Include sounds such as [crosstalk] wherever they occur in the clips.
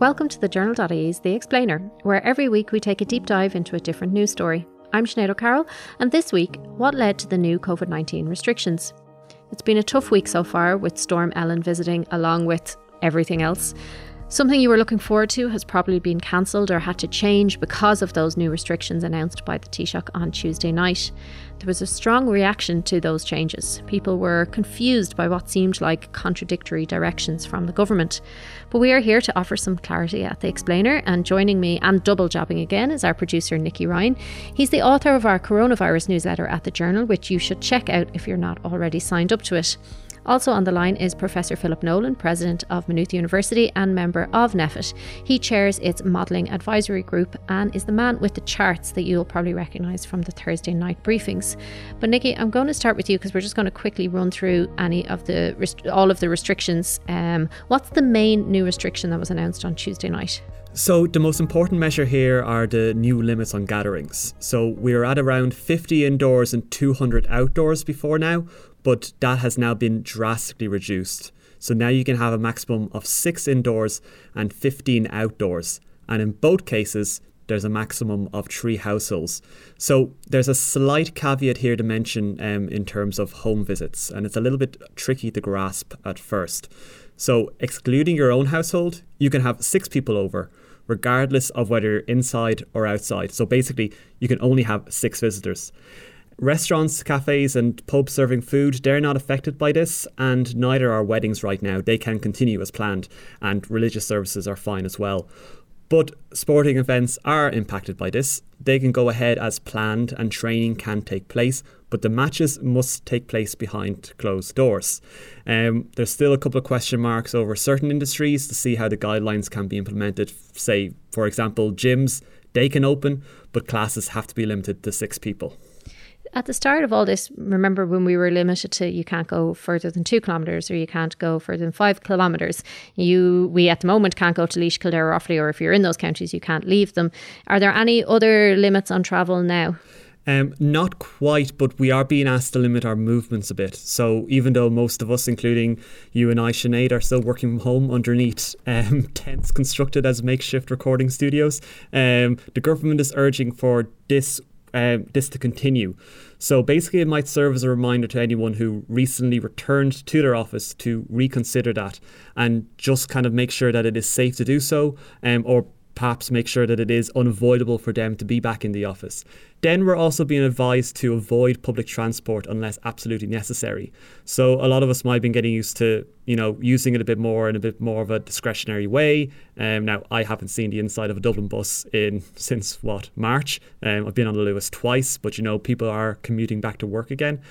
Welcome to the Journal.ie's The Explainer, where every week we take a deep dive into a different news story. I'm Sinead O'Carroll, and this week, what led to the new COVID 19 restrictions? It's been a tough week so far, with Storm Ellen visiting along with everything else. Something you were looking forward to has probably been cancelled or had to change because of those new restrictions announced by the Taoiseach on Tuesday night. There was a strong reaction to those changes. People were confused by what seemed like contradictory directions from the government. But we are here to offer some clarity at the explainer, and joining me and double jobbing again is our producer Nicky Ryan. He's the author of our coronavirus newsletter at the Journal, which you should check out if you're not already signed up to it. Also on the line is Professor Philip Nolan, President of Maynooth University and member of NPHET. He chairs its modelling advisory group and is the man with the charts that you'll probably recognise from the Thursday night briefings. But Nicky, I'm going to start with you because we're just going to quickly run through any of the all of the restrictions. Um, what's the main new restriction that was announced on Tuesday night? So, the most important measure here are the new limits on gatherings. So, we are at around 50 indoors and 200 outdoors before now, but that has now been drastically reduced. So now you can have a maximum of six indoors and 15 outdoors. And in both cases, there's a maximum of three households. So there's a slight caveat here to mention um, in terms of home visits, and it's a little bit tricky to grasp at first. So, excluding your own household, you can have six people over, regardless of whether you're inside or outside. So, basically, you can only have six visitors. Restaurants, cafes, and pubs serving food, they're not affected by this, and neither are weddings right now. They can continue as planned, and religious services are fine as well. But sporting events are impacted by this. They can go ahead as planned and training can take place, but the matches must take place behind closed doors. Um, there's still a couple of question marks over certain industries to see how the guidelines can be implemented. Say, for example, gyms, they can open, but classes have to be limited to six people at the start of all this, remember when we were limited to you can't go further than two kilometres or you can't go further than five kilometres. You we at the moment can't go to Laois, Kildare, or Offaly, or if you're in those counties, you can't leave them. Are there any other limits on travel now? Um, not quite, but we are being asked to limit our movements a bit. So even though most of us, including you and I, Sinead, are still working from home underneath um, [laughs] tents constructed as makeshift recording studios, um, the government is urging for this uh, this to continue. So basically, it might serve as a reminder to anyone who recently returned to their office to reconsider that and just kind of make sure that it is safe to do so, um, or perhaps make sure that it is unavoidable for them to be back in the office. Then we're also being advised to avoid public transport unless absolutely necessary. So a lot of us might have been getting used to, you know, using it a bit more in a bit more of a discretionary way. Um, now I haven't seen the inside of a Dublin bus in since what March. Um, I've been on the Luas twice, but you know people are commuting back to work again.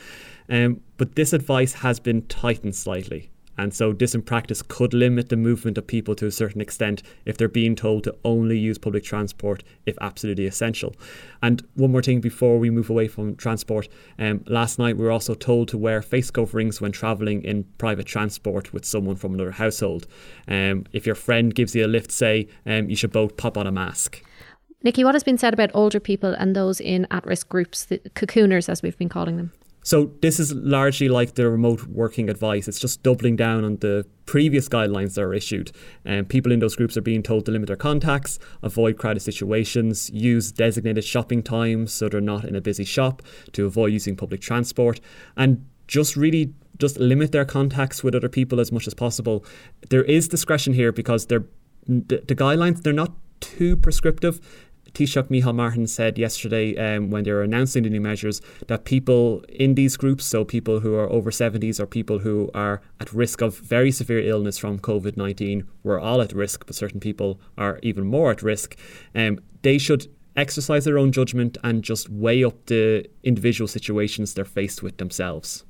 Um, but this advice has been tightened slightly. And so this in practice could limit the movement of people to a certain extent if they're being told to only use public transport if absolutely essential. And one more thing before we move away from transport. Um, last night we were also told to wear face coverings when travelling in private transport with someone from another household. Um, if your friend gives you a lift, say, um, you should both pop on a mask. Nicky, what has been said about older people and those in at risk groups, the cocooners as we've been calling them? So this is largely like the remote working advice. It's just doubling down on the previous guidelines that are issued. And um, people in those groups are being told to limit their contacts, avoid crowded situations, use designated shopping times so they're not in a busy shop, to avoid using public transport, and just really just limit their contacts with other people as much as possible. There is discretion here because they're the, the guidelines they're not too prescriptive Taoiseach Micheál Martin said yesterday um, when they were announcing the new measures that people in these groups, so people who are over 70s or people who are at risk of very severe illness from COVID 19, we're all at risk, but certain people are even more at risk. Um, they should exercise their own judgment and just weigh up the individual situations they're faced with themselves.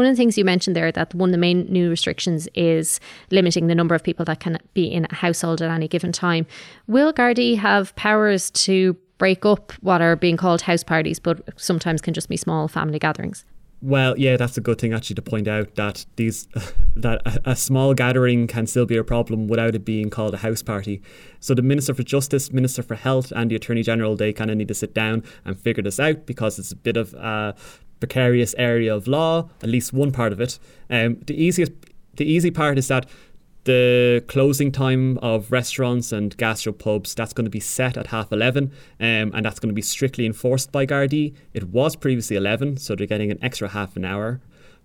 One of the things you mentioned there that one of the main new restrictions is limiting the number of people that can be in a household at any given time. Will Gardaí have powers to break up what are being called house parties, but sometimes can just be small family gatherings? Well, yeah, that's a good thing actually to point out that these [laughs] that a, a, small gathering can still be a problem without it being called a house party. So the Minister for Justice, Minister for Health, and the Attorney General they kind of need to sit down and figure this out because it's a bit of uh, precarious area of law, at least one part of it. Um, the easiest, the easy part is that the closing time of restaurants and gastropubs that's going to be set at half 11 um, and that's going to be strictly enforced by Gardaí. It was previously 11 so they're getting an extra half an hour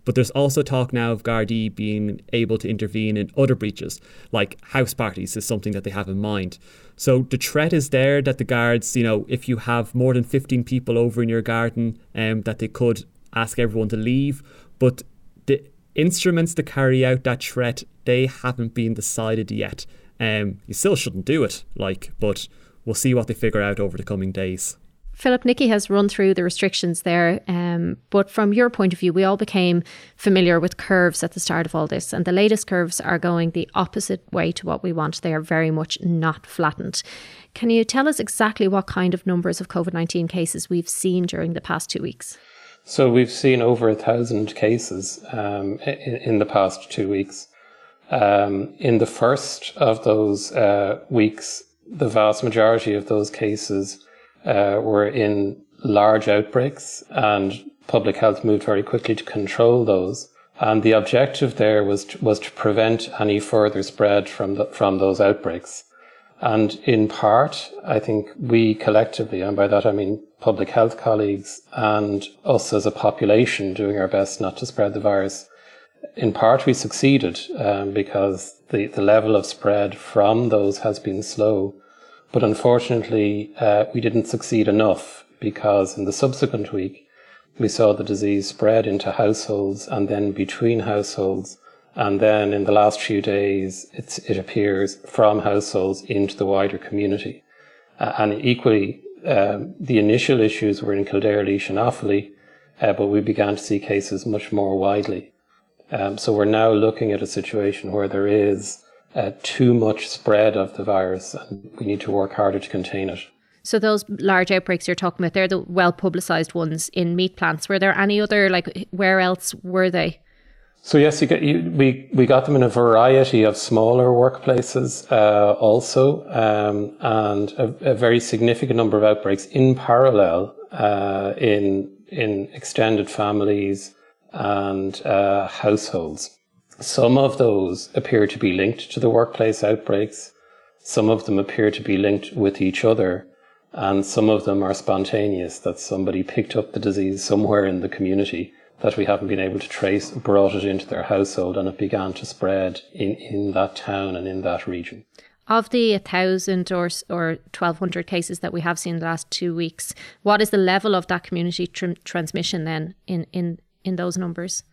but there's also talk now of Gardaí being able to intervene in other breaches, like house parties is something that they have in mind. So the threat is there that the guards, you know, if you have more than 15 people over in your garden, um, that they could ask everyone to leave. But the instruments to carry out that threat, they haven't been decided yet. Um, you still shouldn't do it, like, but we'll see what they figure out over the coming days. Philip, Nicky has run through the restrictions there, um, but from your point of view, we all became familiar with curves at the start of all this, and the latest curves are going the opposite way to what we want. They are very much not flattened. Can you tell us exactly what kind of numbers of COVID 19 cases we've seen during the past two weeks? So, we've seen over a thousand cases um, in, in, the past two weeks. Um, in the first of those uh, weeks, the vast majority of those cases uh, were in large outbreaks and public health moved very quickly to control those. And the objective there was to, was to prevent any further spread from the, from those outbreaks. And in part, I think we collectively, and by that I mean public health colleagues and us as a population doing our best not to spread the virus, in part we succeeded um, because the, the level of spread from those has been slow. But unfortunately, uh, we didn't succeed enough because in the subsequent week, we saw the disease spread into households and then between households. And then in the last few days, it appears from households into the wider community. Uh, and equally, um, the initial issues were in Kildare, Laois and Offaly, uh, but we began to see cases much more widely. Um, so we're now looking at a situation where there is uh, too much spread of the virus, and we need to work harder to contain it. So those large outbreaks you're talking about, they're the well publicised ones in meat plants. Were there any other like where else were they? So yes, you get, you, we we got them in a variety of smaller workplaces uh, also, um, and a, a, very significant number of outbreaks in parallel uh, in in extended families and uh, households. Some of those appear to be linked to the workplace outbreaks. Some of them appear to be linked with each other. And some of them are spontaneous, that somebody picked up the disease somewhere in the community that we haven't been able to trace, brought it into their household, and it began to spread in, in that town and in that region. Of the 1,000 or, or 1,200 cases that we have seen in the last two weeks, what is the level of that community tr- transmission then in, in, in those numbers?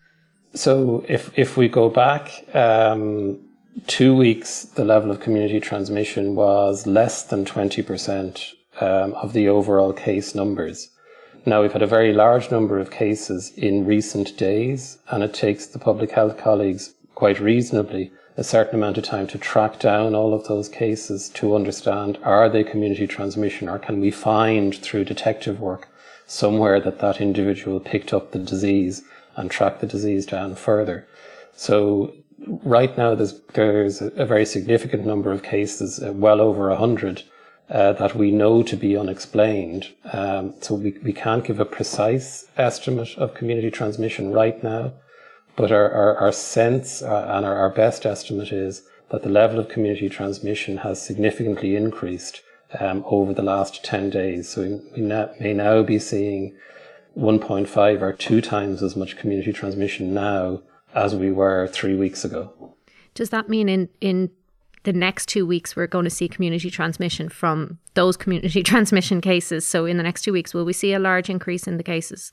So if if we go back um, two weeks, the level of community transmission was less than twenty percent um, of the overall case numbers. Now we've had a very large number of cases in recent days, and it takes the public health colleagues quite reasonably a certain amount of time to track down all of those cases to understand are they community transmission or can we find through detective work somewhere that that individual picked up the disease and track the disease down further. So right now there's there's a very significant number of cases, uh, well over a hundred, uh, that we know to be unexplained. Um, so we, we can't give a precise estimate of community transmission right now, but our, our, our sense uh, and our, our best estimate is that the level of community transmission has significantly increased um, over the last 10 days. So we, we may now be seeing 1.5 or two times as much community transmission now as we were three weeks ago. Does that mean in, in the next two weeks we're going to see community transmission from those community [laughs] transmission cases? So in the next two weeks, will we see a large increase in the cases?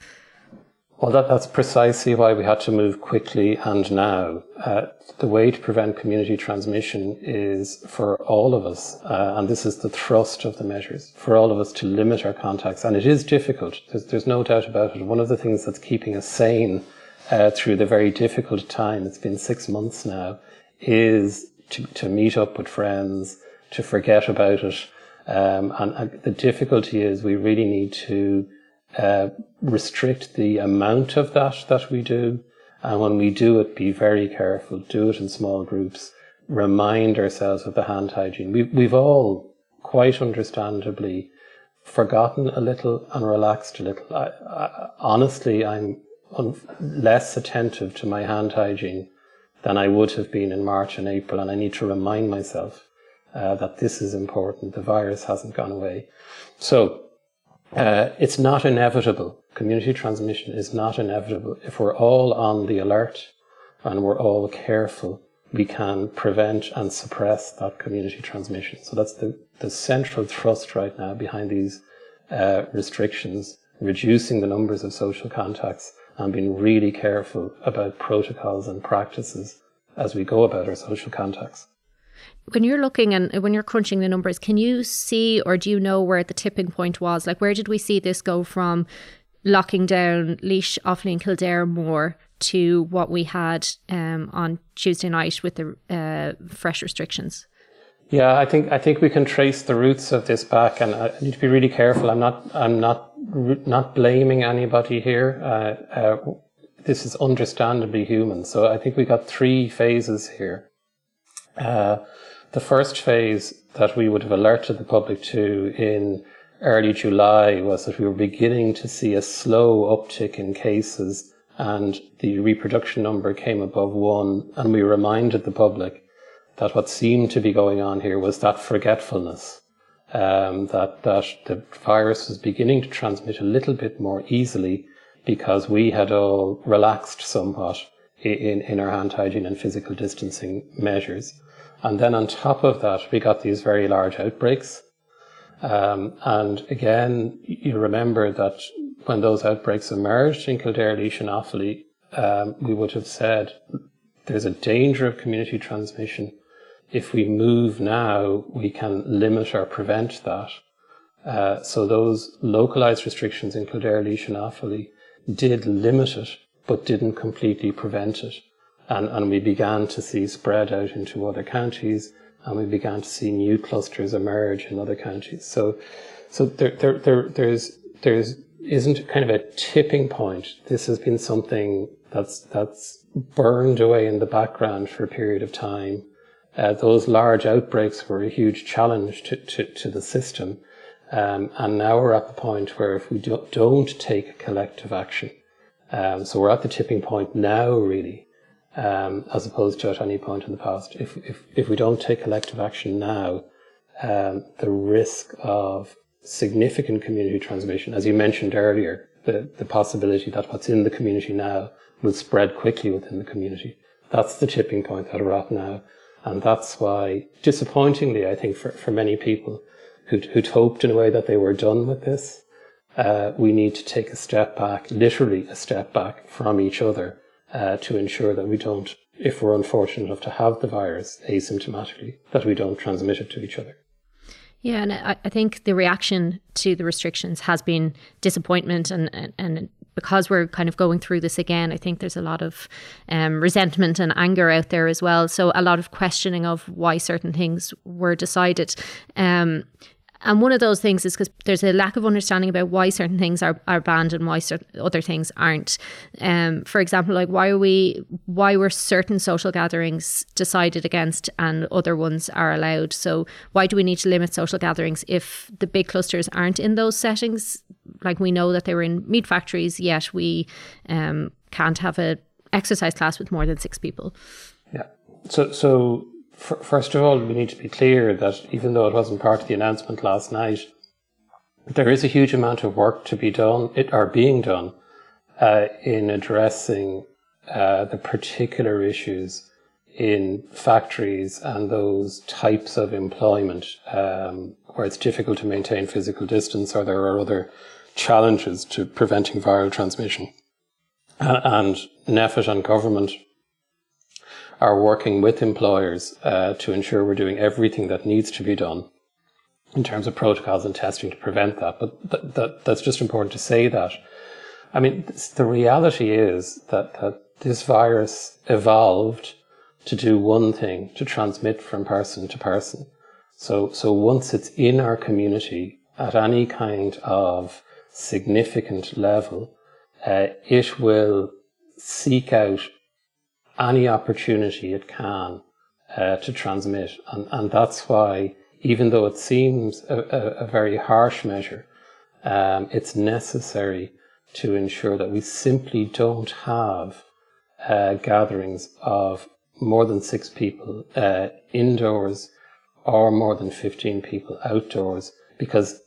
Well, that, that's precisely why we had to move quickly and now. Uh, the way to prevent community transmission is for all of us, uh, and this is the thrust of the measures, for all of us to limit our contacts. And it is difficult. There's, there's no doubt about it. One of the things that's keeping us sane uh, through the very difficult time, it's been six months now, is to, to meet up with friends, to forget about it. Um, and, and the difficulty is we really need to uh, restrict the amount of that that we do. And when we do it, be very careful. Do it in small groups. Remind ourselves of the hand hygiene. We, we've all, quite understandably, forgotten a little and relaxed a little. I, I, honestly, I'm un- less attentive to my hand hygiene than I would have been in March and April. And I need to remind myself uh, that this is important. The virus hasn't gone away. So uh, it's not inevitable. Community transmission is not inevitable. If we're all on the alert and we're all careful, we can prevent and suppress that community transmission. So that's the, the central thrust right now behind these uh, restrictions, reducing the numbers of social contacts and being really careful about protocols and practices as we go about our social contacts. When you're looking and when you're crunching the numbers, can you see or do you know where the tipping point was? Like, where did we see this go from locking down Laois, Offaly, and Kildare more to what we had um, on Tuesday night with the uh, fresh restrictions? Yeah, I think I think we can trace the roots of this back, and I need to be really careful. I'm not I'm not not blaming anybody here. Uh, uh, this is understandably human. So I think we got three phases here. Uh, the first phase that we would have alerted the public to in early July was that we were beginning to see a slow uptick in cases and the reproduction number came above one. And we reminded the public that what seemed to be going on here was that forgetfulness, um, that, that the virus was beginning to transmit a little bit more easily because we had all relaxed somewhat in, in our hand hygiene and physical distancing measures. And then on top of that, we got these very large outbreaks. Um, and again, you remember that when those outbreaks emerged in Kildare, Laois and Offaly, um, we would have said there's a danger of community transmission. If we move now, we can limit or prevent that. Uh, so those localized restrictions in Kildare, Laois and Offaly did limit it, but didn't completely prevent it. And, and we began to see spread out into other counties and we began to see new clusters emerge in other counties. So, so there, there, there, there's, there's isn't kind of a tipping point. This has been something that's that's burned away in the background for a period of time. Uh, those large outbreaks were a huge challenge to, to, to the system. Um, and now we're at the point where if we do, don't take collective action, um, so we're at the tipping point now, really, um, as opposed to at any point in the past. If, if, if we don't take collective action now, um, the risk of significant community transmission, as you mentioned earlier, the, the possibility that what's in the community now will spread quickly within the community. That's the tipping point that we're at now. And that's why, disappointingly, I think for, for many people who'd, who'd hoped in a way that they were done with this, uh, we need to take a step back, literally a step back from each other uh, to ensure that we don't, if we're unfortunate enough to have the virus asymptomatically, that we don't transmit it to each other. Yeah, and I, I think the reaction to the restrictions has been disappointment and, and, and because we're kind of going through this again, I think there's a lot of um, resentment and anger out there as well. So a lot of questioning of why certain things were decided. Um, and one of those things is because there's a lack of understanding about why certain things are, are banned and why certain other things aren't. Um, for example, like why are we why were certain social gatherings decided against and other ones are allowed? So why do we need to limit social gatherings if the big clusters aren't in those settings? Like we know that they were in meat factories, yet we um, can't have a exercise class with more than six people. Yeah. So so first of all, we need to be clear that even though it wasn't part of the announcement last night, there is a huge amount of work to be done, it are being done, uh, in addressing uh, the particular issues in factories and those types of employment um, where it's difficult to maintain physical distance or there are other challenges to preventing viral transmission. Uh, and NPHET and government are working with employers uh, to ensure we're doing everything that needs to be done in terms of protocols and testing to prevent that. But th- that, that's just important to say that. I mean, the reality is that, that this virus evolved to do one thing, to transmit from person to person. So, so once it's in our community at any kind of significant level, uh, it will seek out any opportunity it can uh, to transmit. And, and that's why, even though it seems a, a, a very harsh measure, um, it's necessary to ensure that we simply don't have uh, gatherings of more than six people uh, indoors or more than 15 people outdoors because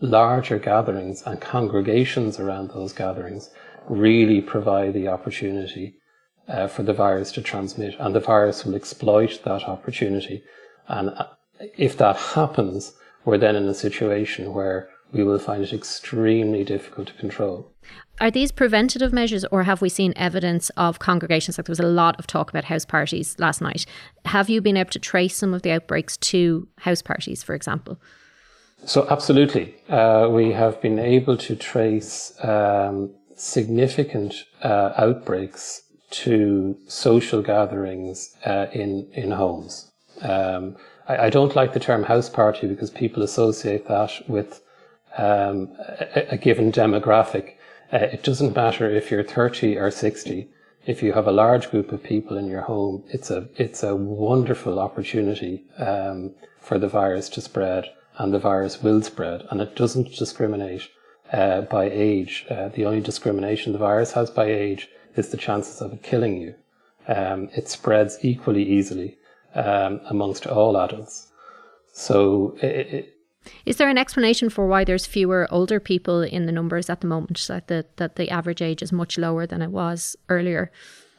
larger gatherings and congregations around those gatherings really provide the opportunity uh, for the virus to transmit, and the virus will exploit that opportunity. And uh, if that happens, we're then in a situation where we will find it extremely difficult to control. Are these preventative measures, or have we seen evidence of congregations? Like there was a lot of talk about house parties last night. Have you been able to trace some of the outbreaks to house parties, for example? So, absolutely. Uh, we have been able to trace um, significant uh, outbreaks to social gatherings uh, in, in homes. Um, I, I, don't like the term house party because people associate that with um, a, a, given demographic. Uh, it doesn't matter if you're 30 or 60. If you have a large group of people in your home, it's a, it's a wonderful opportunity um, for the virus to spread and the virus will spread and it doesn't discriminate uh, by age. Uh, the only discrimination the virus has by age is the chances of it killing you. Um, it spreads equally easily um, amongst all adults. So, it, it, is there an explanation for why there's fewer older people in the numbers at the moment? That the that the average age is much lower than it was earlier.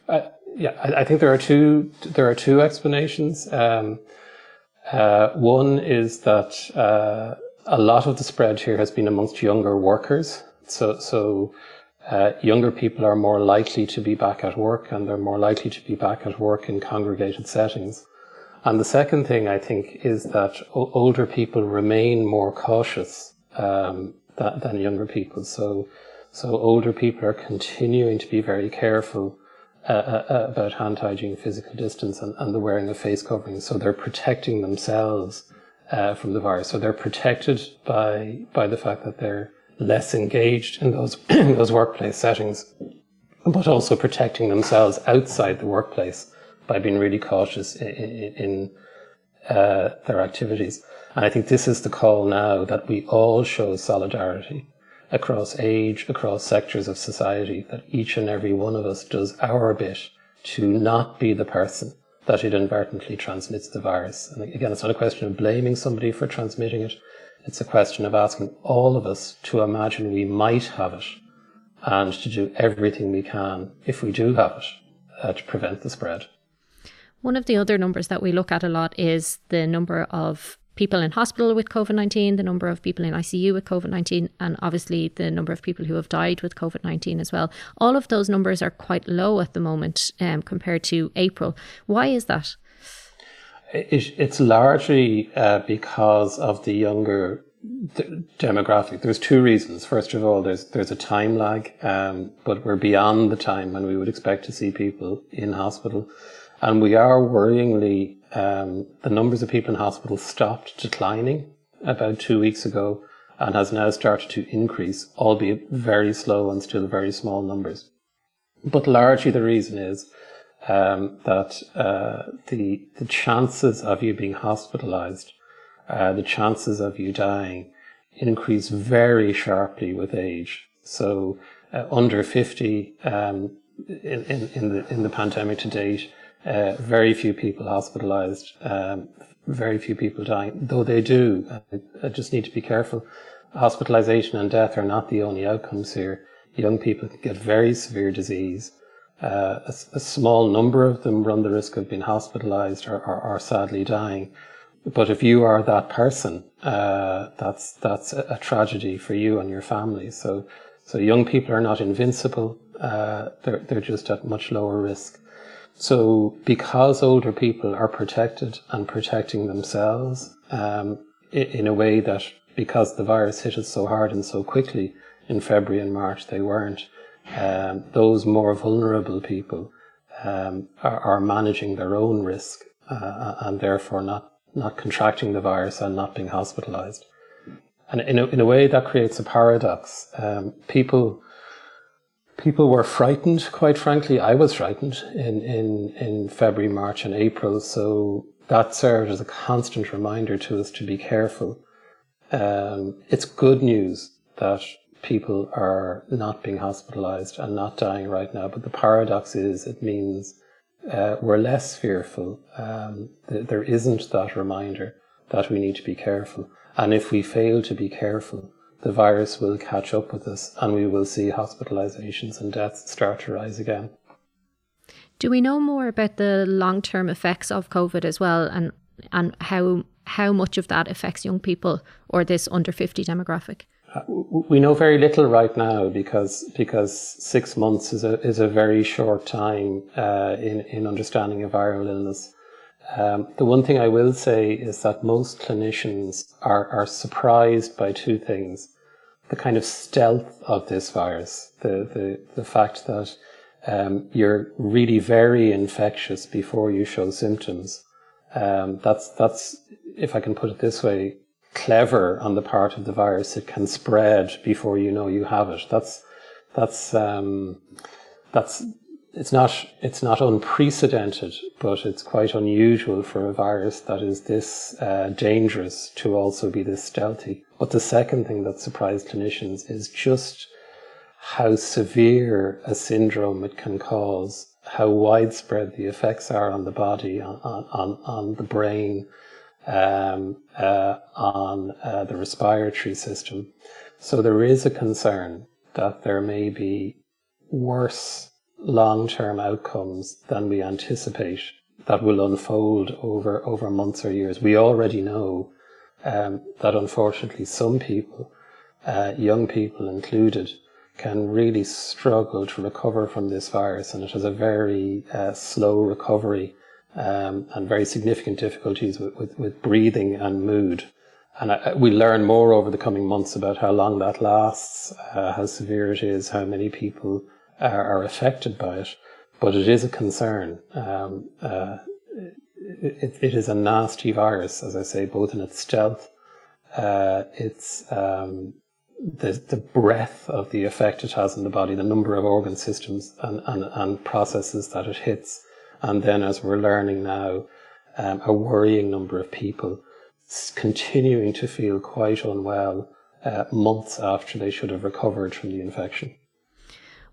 Uh, yeah, I, I, think there are two there are two explanations. Um, uh, one is that uh, a lot of the spread here has been amongst younger workers. So, so uh, younger people are more likely to be back at work and they're more likely to be back at work in congregated settings. And the second thing I think is that o- older people remain more cautious um, than, than younger people. So, so older people are continuing to be very careful uh, uh, uh, about hand hygiene, physical distance, and, and, the wearing of face coverings. So they're protecting themselves uh, from the virus. So they're protected by by the fact that they're less engaged in those [clears throat] those workplace settings, but also protecting themselves outside the workplace by being really cautious in, in, in uh, their activities. And I think this is the call now that we all show solidarity across age, across sectors of society, that each and every one of us does our bit to not be the person that inadvertently transmits the virus. And again, it's not a question of blaming somebody for transmitting it. It's a question of asking all of us to imagine we might have it and to do everything we can, if we do have it, uh, to prevent the spread. One of the other numbers that we look at a lot is the number of people in hospital with COVID 19, the number of people in ICU with COVID 19, and obviously the number of people who have died with COVID 19 as well. All of those numbers are quite low at the moment um, compared to April. Why is that? It, it's largely uh, because of the younger demographic. There's two reasons. First of all, there's there's a time lag, um, but we're beyond the time when we would expect to see people in hospital, and we are worryingly um, the numbers of people in hospital stopped declining about two weeks ago and has now started to increase, albeit very slow and still very small numbers. But largely the reason is um, that uh, the the chances of you being hospitalised, uh, the chances of you dying, increase very sharply with age. So uh, under fifty um, in, in, in the in the pandemic to date, uh, very few people hospitalized, um, very few people dying, though they do. I, I just need to be careful. Hospitalization and death are not the only outcomes here. Young people can get very severe disease. Uh, a, a, small number of them run the risk of being hospitalized or, or, or sadly dying. But if you are that person, uh, that's that's a, tragedy for you and your family. So, so young people are not invincible. Uh, they're they're just at much lower risk. So, because older people are protected and protecting themselves um, in a way that because the virus hit us so hard and so quickly in February and March, they weren't. Um, those more vulnerable people um, are, are, managing their own risk uh, and therefore not, not contracting the virus and not being hospitalized. And in a, in a way, that creates a paradox. Um, people people were frightened, quite frankly. I was frightened in, in, in February, March, and April. So that served as a constant reminder to us to be careful. Um, it's good news that people are not being hospitalized and not dying right now. But the paradox is it means uh, we're less fearful. Um, th- there isn't that reminder that we need to be careful. And if we fail to be careful, the virus will catch up with us and we will see hospitalizations and deaths start to rise again. Do we know more about the long term effects of COVID as well and, and how, how much of that affects young people or this under 50 demographic? We know very little right now because because six months is a is a very short time uh, in in understanding a viral illness. Um, the one thing I will say is that most clinicians are, are surprised by two things. The kind of stealth of this virus, the, the, the fact that um, you're really very infectious before you show symptoms. Um, that's, that's, if I can put it this way, clever on the part of the virus. It can spread before you know you have it. That's, that's, um, that's it's not it's not unprecedented, but it's quite unusual for a virus that is this uh, dangerous to also be this stealthy. But the second thing that surprised clinicians is just how severe a syndrome it can cause, how widespread the effects are on the body, on on, on the brain, um, uh, on uh, the respiratory system. So there is a concern that there may be worse long term outcomes than we anticipate that will unfold over, over months or years. We already know um, that unfortunately some people, uh, young people included, can really struggle to recover from this virus, and it has a very uh, slow recovery um, and very significant difficulties with, with, with breathing and mood. And I, we learn more over the coming months about how long that lasts, uh, how severe it is, how many people are, are affected by it, but it is a concern. Um, uh, it, it is a nasty virus, as I say, both in its stealth, uh, its um, the the breadth of the effect it has on the body, the number of organ systems and, and, and processes that it hits, and then as we're learning now, um, a worrying number of people continuing to feel quite unwell uh, months after they should have recovered from the infection.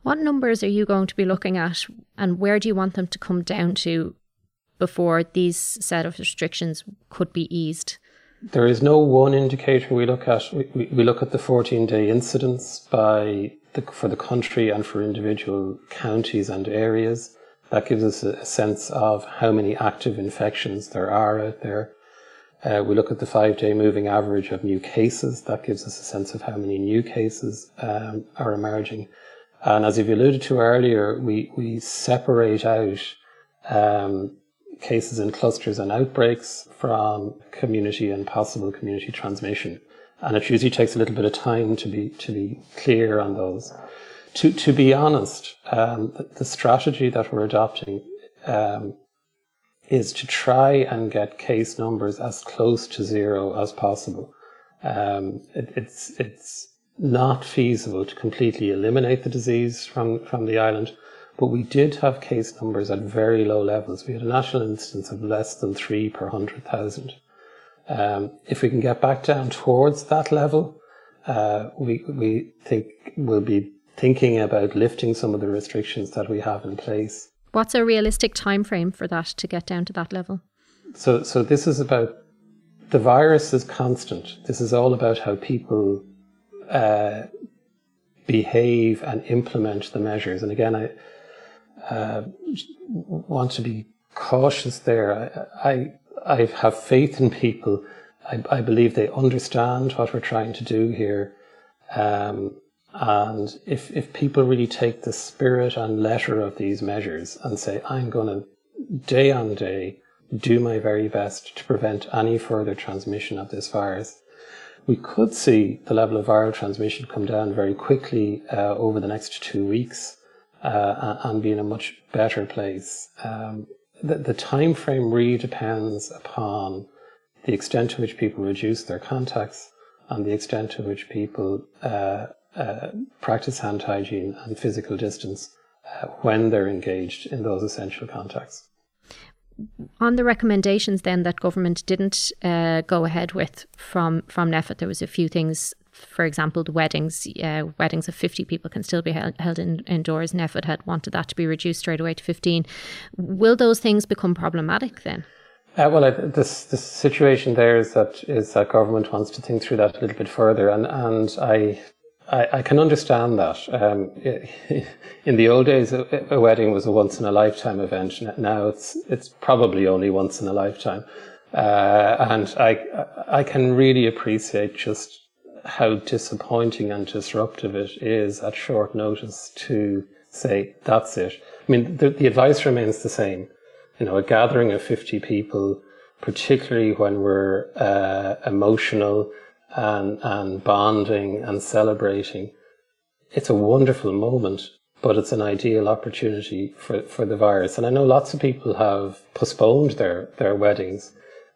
What numbers are you going to be looking at, and where do you want them to come down to before these set of restrictions could be eased? There is no one indicator we look at. We, we look at the 14 day incidence by the, for the country and for individual counties and areas. That gives us a, sense of how many active infections there are out there. Uh, we look at the five day moving average of new cases. That gives us a sense of how many new cases um, are emerging. And as you've alluded to earlier, we, we separate out um, cases in clusters and outbreaks from community and possible community transmission. And it usually takes a little bit of time to be to be clear on those. To to be honest, um, the, strategy that we're adopting um, is to try and get case numbers as close to zero as possible. Um, it, it's it's not feasible to completely eliminate the disease from, from the island, but we did have case numbers at very low levels. We had a national incidence of less than three per 100,000. Um, if we can get back down towards that level, uh, we, we think we'll be thinking about lifting some of the restrictions that we have in place. What's a realistic time frame for that to get down to that level? So, so this is about the virus is constant. This is all about how people uh, behave and implement the measures. And again, I uh, want to be cautious there. I, I, I have faith in people. I, I, believe they understand what we're trying to do here. Um, and if, if people really take the spirit and letter of these measures and say, I'm going to day on day do my very best to prevent any further transmission of this virus, we could see the level of viral transmission come down very quickly uh, over the next two weeks uh, and be in a much better place. Um, the, the time frame really depends upon the extent to which people reduce their contacts and the extent to which people uh, uh practice hand hygiene and physical distance uh, when they're engaged in those essential contacts on the recommendations then that government didn't uh, go ahead with from from NPHET, there was a few things for example, the weddings, uh, weddings of 50 people can still be held, held in, indoors. NPHET had wanted that to be reduced straight away to 15. Will those things become problematic then? Uh, well, I, this this situation there is that is that government wants to think through that a little bit further, and and I I, I can understand that. Um, [laughs] in the old days, a, a, wedding was a once in a lifetime event. Now it's it's probably only once in a lifetime, uh, and I I can really appreciate just how disappointing and disruptive it is at short notice to say that's it. I mean, the, the advice remains the same you know, a gathering of 50 people, particularly when we're uh, emotional and, and bonding and celebrating, it's a wonderful moment, but it's an ideal opportunity for, for the virus. And I know lots of people have postponed their, their weddings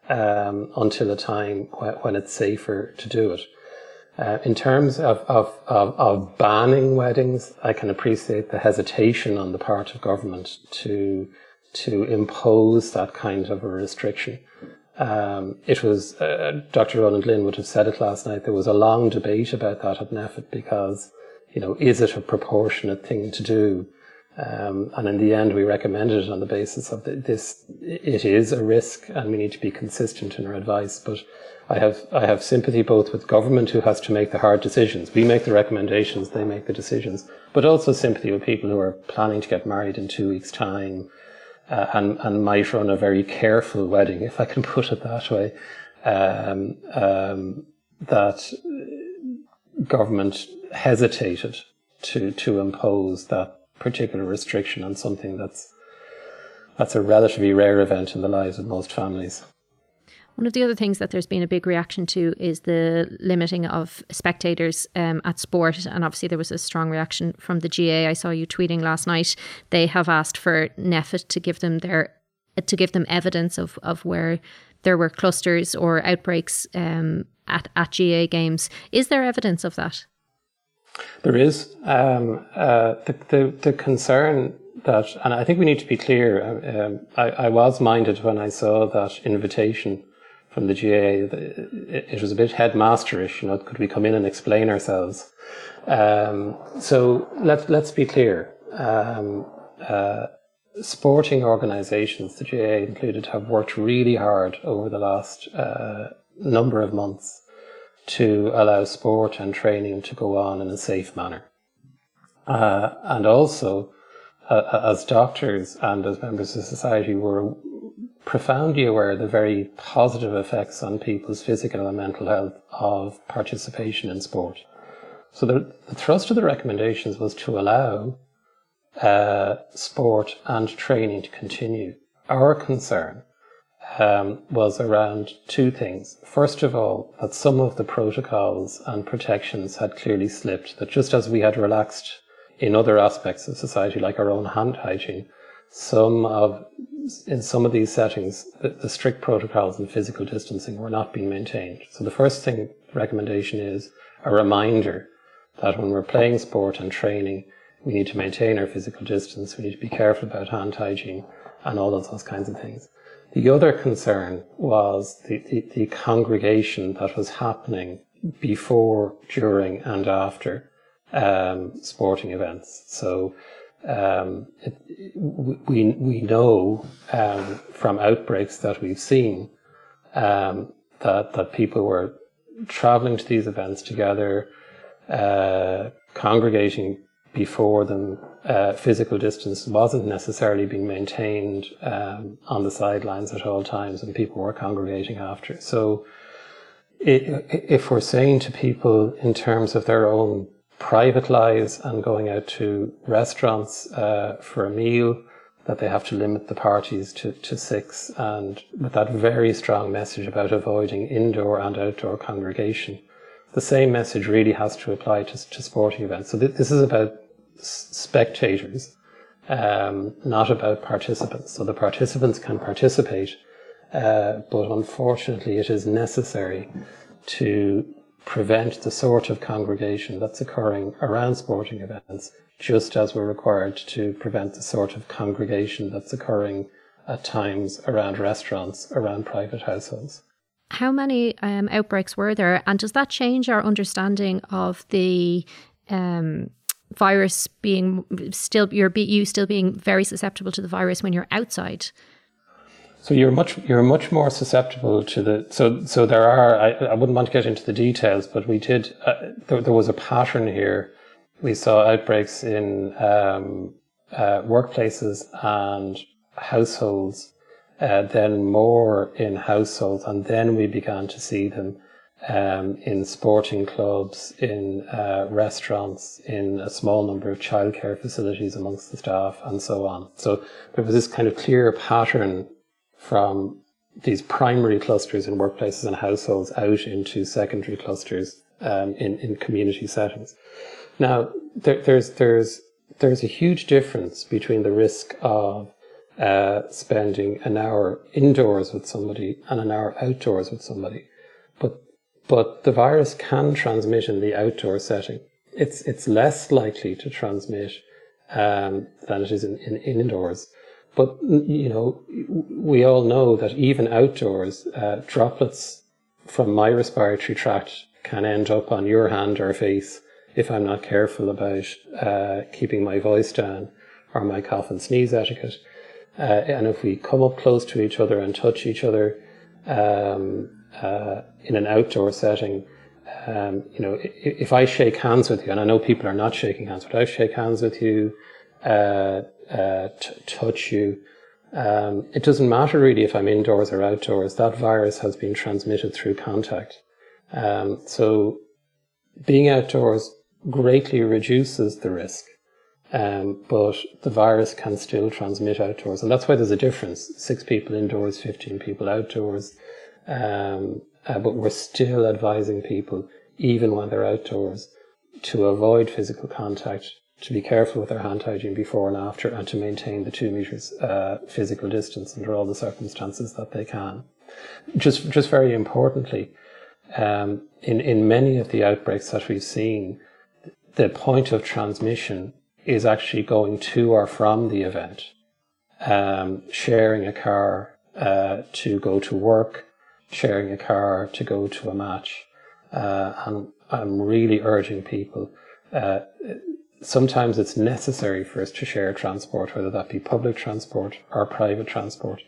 um, until a time when, when it's safer to do it. Uh, in terms of, of, of, of, banning weddings, I can appreciate the hesitation on the part of government to to impose that kind of a restriction. Um, it was, uh, Dr. Ronan Glynn would have said it last night, there was a long debate about that at NPHET because, you know, is it a proportionate thing to do? Um, and in the end, we recommended it on the basis of the, this. It is a risk, and we need to be consistent in our advice. But I have I have sympathy both with government, who has to make the hard decisions. We make the recommendations; they make the decisions. But also sympathy with people who are planning to get married in two weeks' time, uh, and, and might run a very careful wedding, if I can put it that way, um, um, that government hesitated to, to impose that particular restriction on something that's, that's a relatively rare event in the lives of most families. One of the other things that there's been a big reaction to is the limiting of spectators um, at sport. And obviously, there was a strong reaction from the GAA. I saw you tweeting last night. They have asked for NPHET to give them their to give them evidence of, of where there were clusters or outbreaks um, at, at GAA games. Is there evidence of that? There is. Um, uh, the, the, the concern that, and I think we need to be clear, um, I, I was minded when I saw that invitation from the GAA. It was a bit headmasterish, you know, could we come in and explain ourselves? Um, so let, let's be clear. Um, uh, sporting organisations, the GAA included, have worked really hard over the last uh, number of months to allow sport and training to go on in a safe manner. Uh, and also, uh, as doctors and as members of society, we're profoundly aware of the very positive effects on people's physical and mental health of participation in sport. So the, the thrust of the recommendations was to allow uh, sport and training to continue. Our concern um, was around two things. First of all, that some of the protocols and protections had clearly slipped, that just as we had relaxed in other aspects of society, like our own hand hygiene, some of in some of these settings, the, the, strict protocols and physical distancing were not being maintained. So the first thing recommendation is a reminder that when we're playing sport and training, we need to maintain our physical distance. We need to be careful about hand hygiene and all of those kinds of things. The other concern was the, the, the congregation that was happening before, during, and after um, sporting events. So um, it, we, we know um, from outbreaks that we've seen um, that, that people were traveling to these events together, uh, congregating before them. Uh, physical distance wasn't necessarily being maintained um, on the sidelines at all times, and people were congregating after. So, it, if we're saying to people in terms of their own private lives and going out to restaurants uh, for a meal, that they have to limit the parties to, to six, and with that very strong message about avoiding indoor and outdoor congregation. The same message really has to apply to, to sporting events. So th- this is about spectators, um, not about participants. So the participants can participate, uh, but unfortunately, it is necessary to prevent the sort of congregation that's occurring around sporting events, just as we're required to prevent the sort of congregation that's occurring at times around restaurants, around private households. How many um, outbreaks were there, and does that change our understanding of the um, virus being still you're you still being very susceptible to the virus when you're outside? So you're much you're much more susceptible to the so so there are I, I wouldn't want to get into the details, but we did uh, there, there was a pattern here. We saw outbreaks in um, uh, workplaces and households, uh, then more in households, and then we began to see them um, in sporting clubs, in uh, restaurants, in a small number of childcare facilities amongst the staff, and so on. So there was this kind of clear pattern from these primary clusters in workplaces and households out into secondary clusters um, in, in community settings. Now, there, there's, there's, there's a huge difference between the risk of uh, spending an hour indoors with somebody and an hour outdoors with somebody. But, but the virus can transmit in the outdoor setting. It's, it's less likely to transmit um, than it is in, in, in indoors. But, you know, we all know that even outdoors, uh, droplets from my respiratory tract can end up on your hand or face if I'm not careful about uh, keeping my voice down or my cough and sneeze etiquette. Uh, and if we come up close to each other and touch each other um, uh, in an outdoor setting, um, you know, if, I shake hands with you, and I know people are not shaking hands, but I shake hands with you, uh, t- touch you. Um, it doesn't matter really if I'm indoors or outdoors. That virus has been transmitted through contact. Um, so being outdoors greatly reduces the risk. Um, but the virus can still transmit outdoors. And that's why there's a difference. Six people indoors, 15 people outdoors. Um, uh, but we're still advising people, even when they're outdoors, to avoid physical contact to be careful with their hand hygiene before and after and to maintain the two meters uh, physical distance under all the circumstances that they can. Just, just very importantly, um, in, in many of the outbreaks that we've seen, the point of transmission is actually going to or from the event, um, sharing a car uh, to go to work, sharing a car to go to a match. Uh, and I'm really urging people uh, sometimes it's necessary for us to share transport, whether that be public transport or private transport.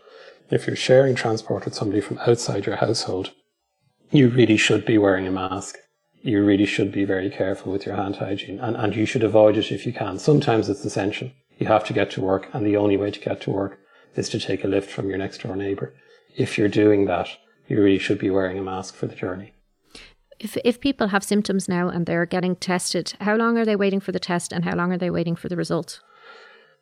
If you're sharing transport with somebody from outside your household, you really should be wearing a mask. You really should be very careful with your hand hygiene and, and you should avoid it if you can. Sometimes it's essential. You have to get to work and the only way to get to work is to take a lift from your next door neighbour. If you're doing that, you really should be wearing a mask for the journey. If, if people have symptoms now and they're getting tested, how long are they waiting for the test and how long are they waiting for the result?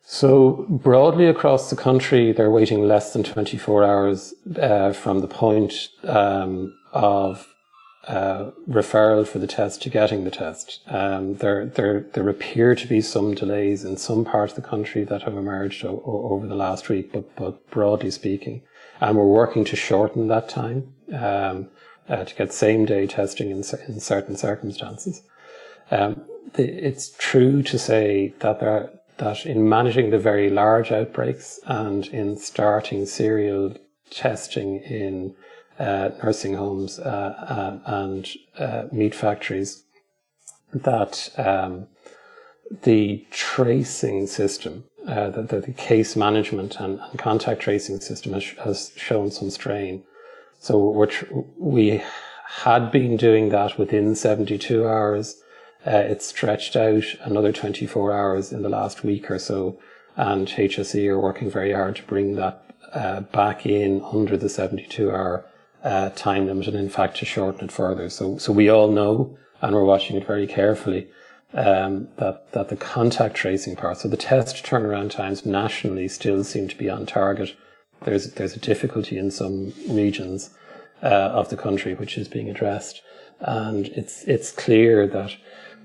So, broadly across the country, they're waiting less than 24 hours uh, from the point um, of uh, referral for the test to getting the test. Um, there, there, there appear to be some delays in some parts of the country that have emerged o- over the last week, but, but broadly speaking, and we're working to shorten that time. Um, uh, to get same day testing in, in certain circumstances. Um, the, it's true to say that there, that in managing the very large outbreaks and in starting serial testing in uh, nursing homes uh, uh and uh, meat factories, that um, the tracing system, uh, the, the, case management and, and, contact tracing system has, has shown some strain. So we're we had been doing that within 72 hours. Uh, it's stretched out another 24 hours in the last week or so, and HSE are working very hard to bring that uh, back in under the 72 hour uh, time limit, and in fact to shorten it further. So, so we all know, and we're watching it very carefully, um, that that the contact tracing part, so the test turnaround times nationally still seem to be on target there's there's a difficulty in some regions uh, of the country which is being addressed, and it's it's clear that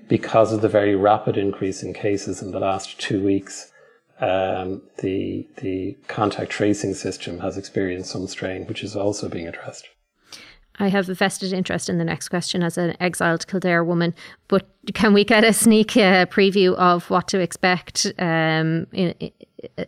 because of the very rapid increase in cases in the last two weeks, um, the the contact tracing system has experienced some strain, which is also being addressed. I have a vested interest in the next question as an exiled Kildare woman, but can we get a sneak uh, preview of what to expect um, in,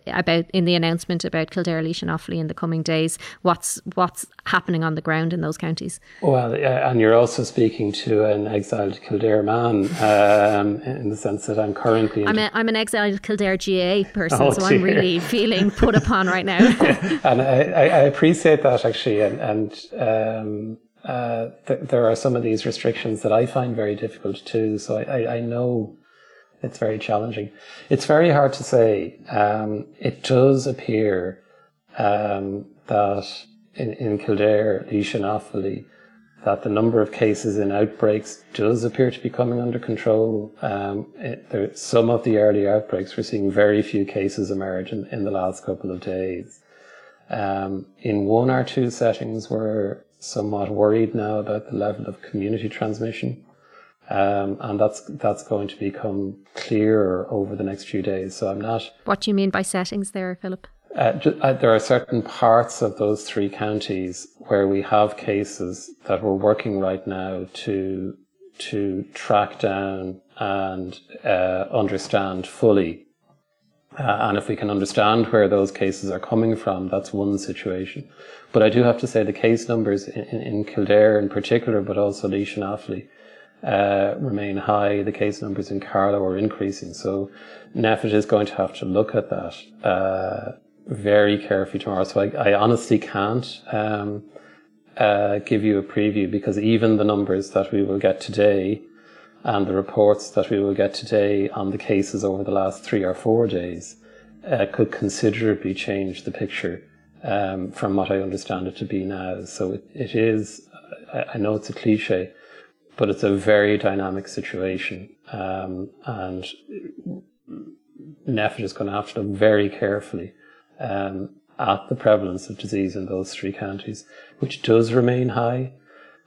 about in the announcement about Kildare, Laois and Offaly in the coming days? What's what's happening on the ground in those counties? Well, and you're also speaking to an exiled Kildare man um, in the sense that I'm currently. I'm, a, I'm an exiled Kildare GAA person, oh, so dear. I'm really feeling put upon right now. [laughs] and I, I, appreciate that actually, and, and um, uh, th- there are some of these restrictions that I find very difficult too. So I, I, I know it's very challenging. It's very hard to say. Um, it does appear um, that in, in Kildare, Laois and Offaly, that the number of cases in outbreaks does appear to be coming under control. Um, it, there, some of the early outbreaks, we're seeing very few cases emerge in, in the last couple of days. Um, in one or two settings, we're somewhat worried now about the level of community transmission. Um, and that's that's going to become clearer over the next few days. So I'm not. What do you mean by settings there, Philip? Uh, uh, there are certain parts of those three counties where we have cases that we're working right now to to track down and uh, understand fully. Uh, and if we can understand where those cases are coming from, that's one situation. But I do have to say the case numbers in, in, in Kildare in particular, but also Laois and Offaly, uh, remain high. The case numbers in Carlow are increasing. So NPHET is going to have to look at that uh, very carefully tomorrow. So I, I honestly can't um, uh, give you a preview because even the numbers that we will get today and the reports that we will get today on the cases over the last three or four days uh, could considerably change the picture um, from what I understand it to be now. So it, it is, I know it's a cliche, but it's a very dynamic situation. Um, and NPHET is going to have to look very carefully um, at the prevalence of disease in those three counties, which does remain high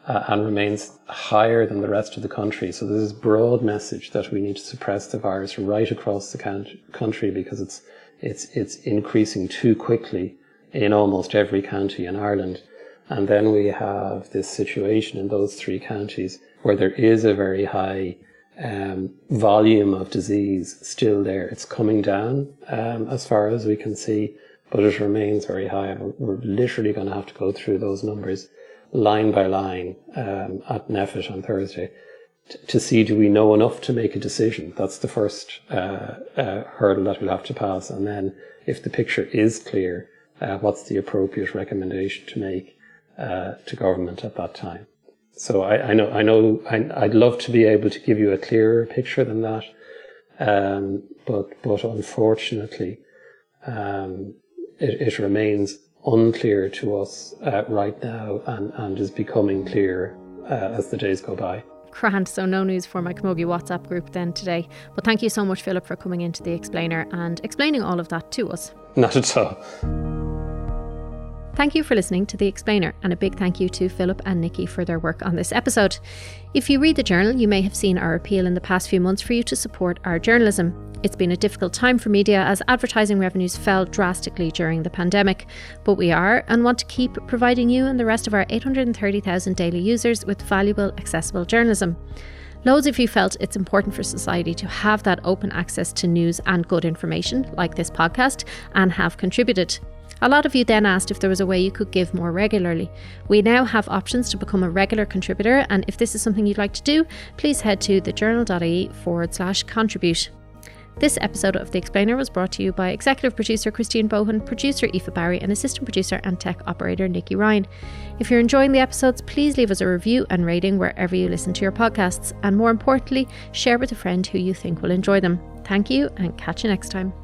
uh, and remains higher than the rest of the country. So there's this broad message that we need to suppress the virus right across the country because it's it's it's increasing too quickly in almost every county in Ireland. And then we have this situation in those three counties where there is a very high um, volume of disease still there. It's coming down um, as far as we can see, but it remains very high. We're literally going to have to go through those numbers line by line um, at NPHET on Thursday t- to see do we know enough to make a decision. That's the first uh, uh, hurdle that we'll have to pass. And then if the picture is clear, uh, what's the appropriate recommendation to make uh, to government at that time? So I, I know, I know, I, would love to be able to give you a clearer picture than that, um, but but unfortunately, um, it, it, remains unclear to us uh, right now, and and is becoming clearer uh, as the days go by. Grand, so no news for my Camogie WhatsApp group then today. But thank you so much, Philip, for coming into the explainer and explaining all of that to us. Not at all. Thank you for listening to The Explainer, and a big thank you to Philip and Nicky for their work on this episode. If you read the journal, you may have seen our appeal in the past few months for you to support our journalism. It's been a difficult time for media as advertising revenues fell drastically during the pandemic, but we are and want to keep providing you and the rest of our 830,000 daily users with valuable, accessible journalism. Loads of you felt it's important for society to have that open access to news and good information, like this podcast, and have contributed. A lot of you then asked if there was a way you could give more regularly. We now have options to become a regular contributor, and if this is something you'd like to do, please head to thejournal.ie forward slash contribute. This episode of The Explainer was brought to you by executive producer Christine Bohan, producer Aoife Barry, and assistant producer and tech operator Nicky Ryan. If you're enjoying the episodes, please leave us a review and rating wherever you listen to your podcasts, and more importantly, share with a friend who you think will enjoy them. Thank you, and catch you next time.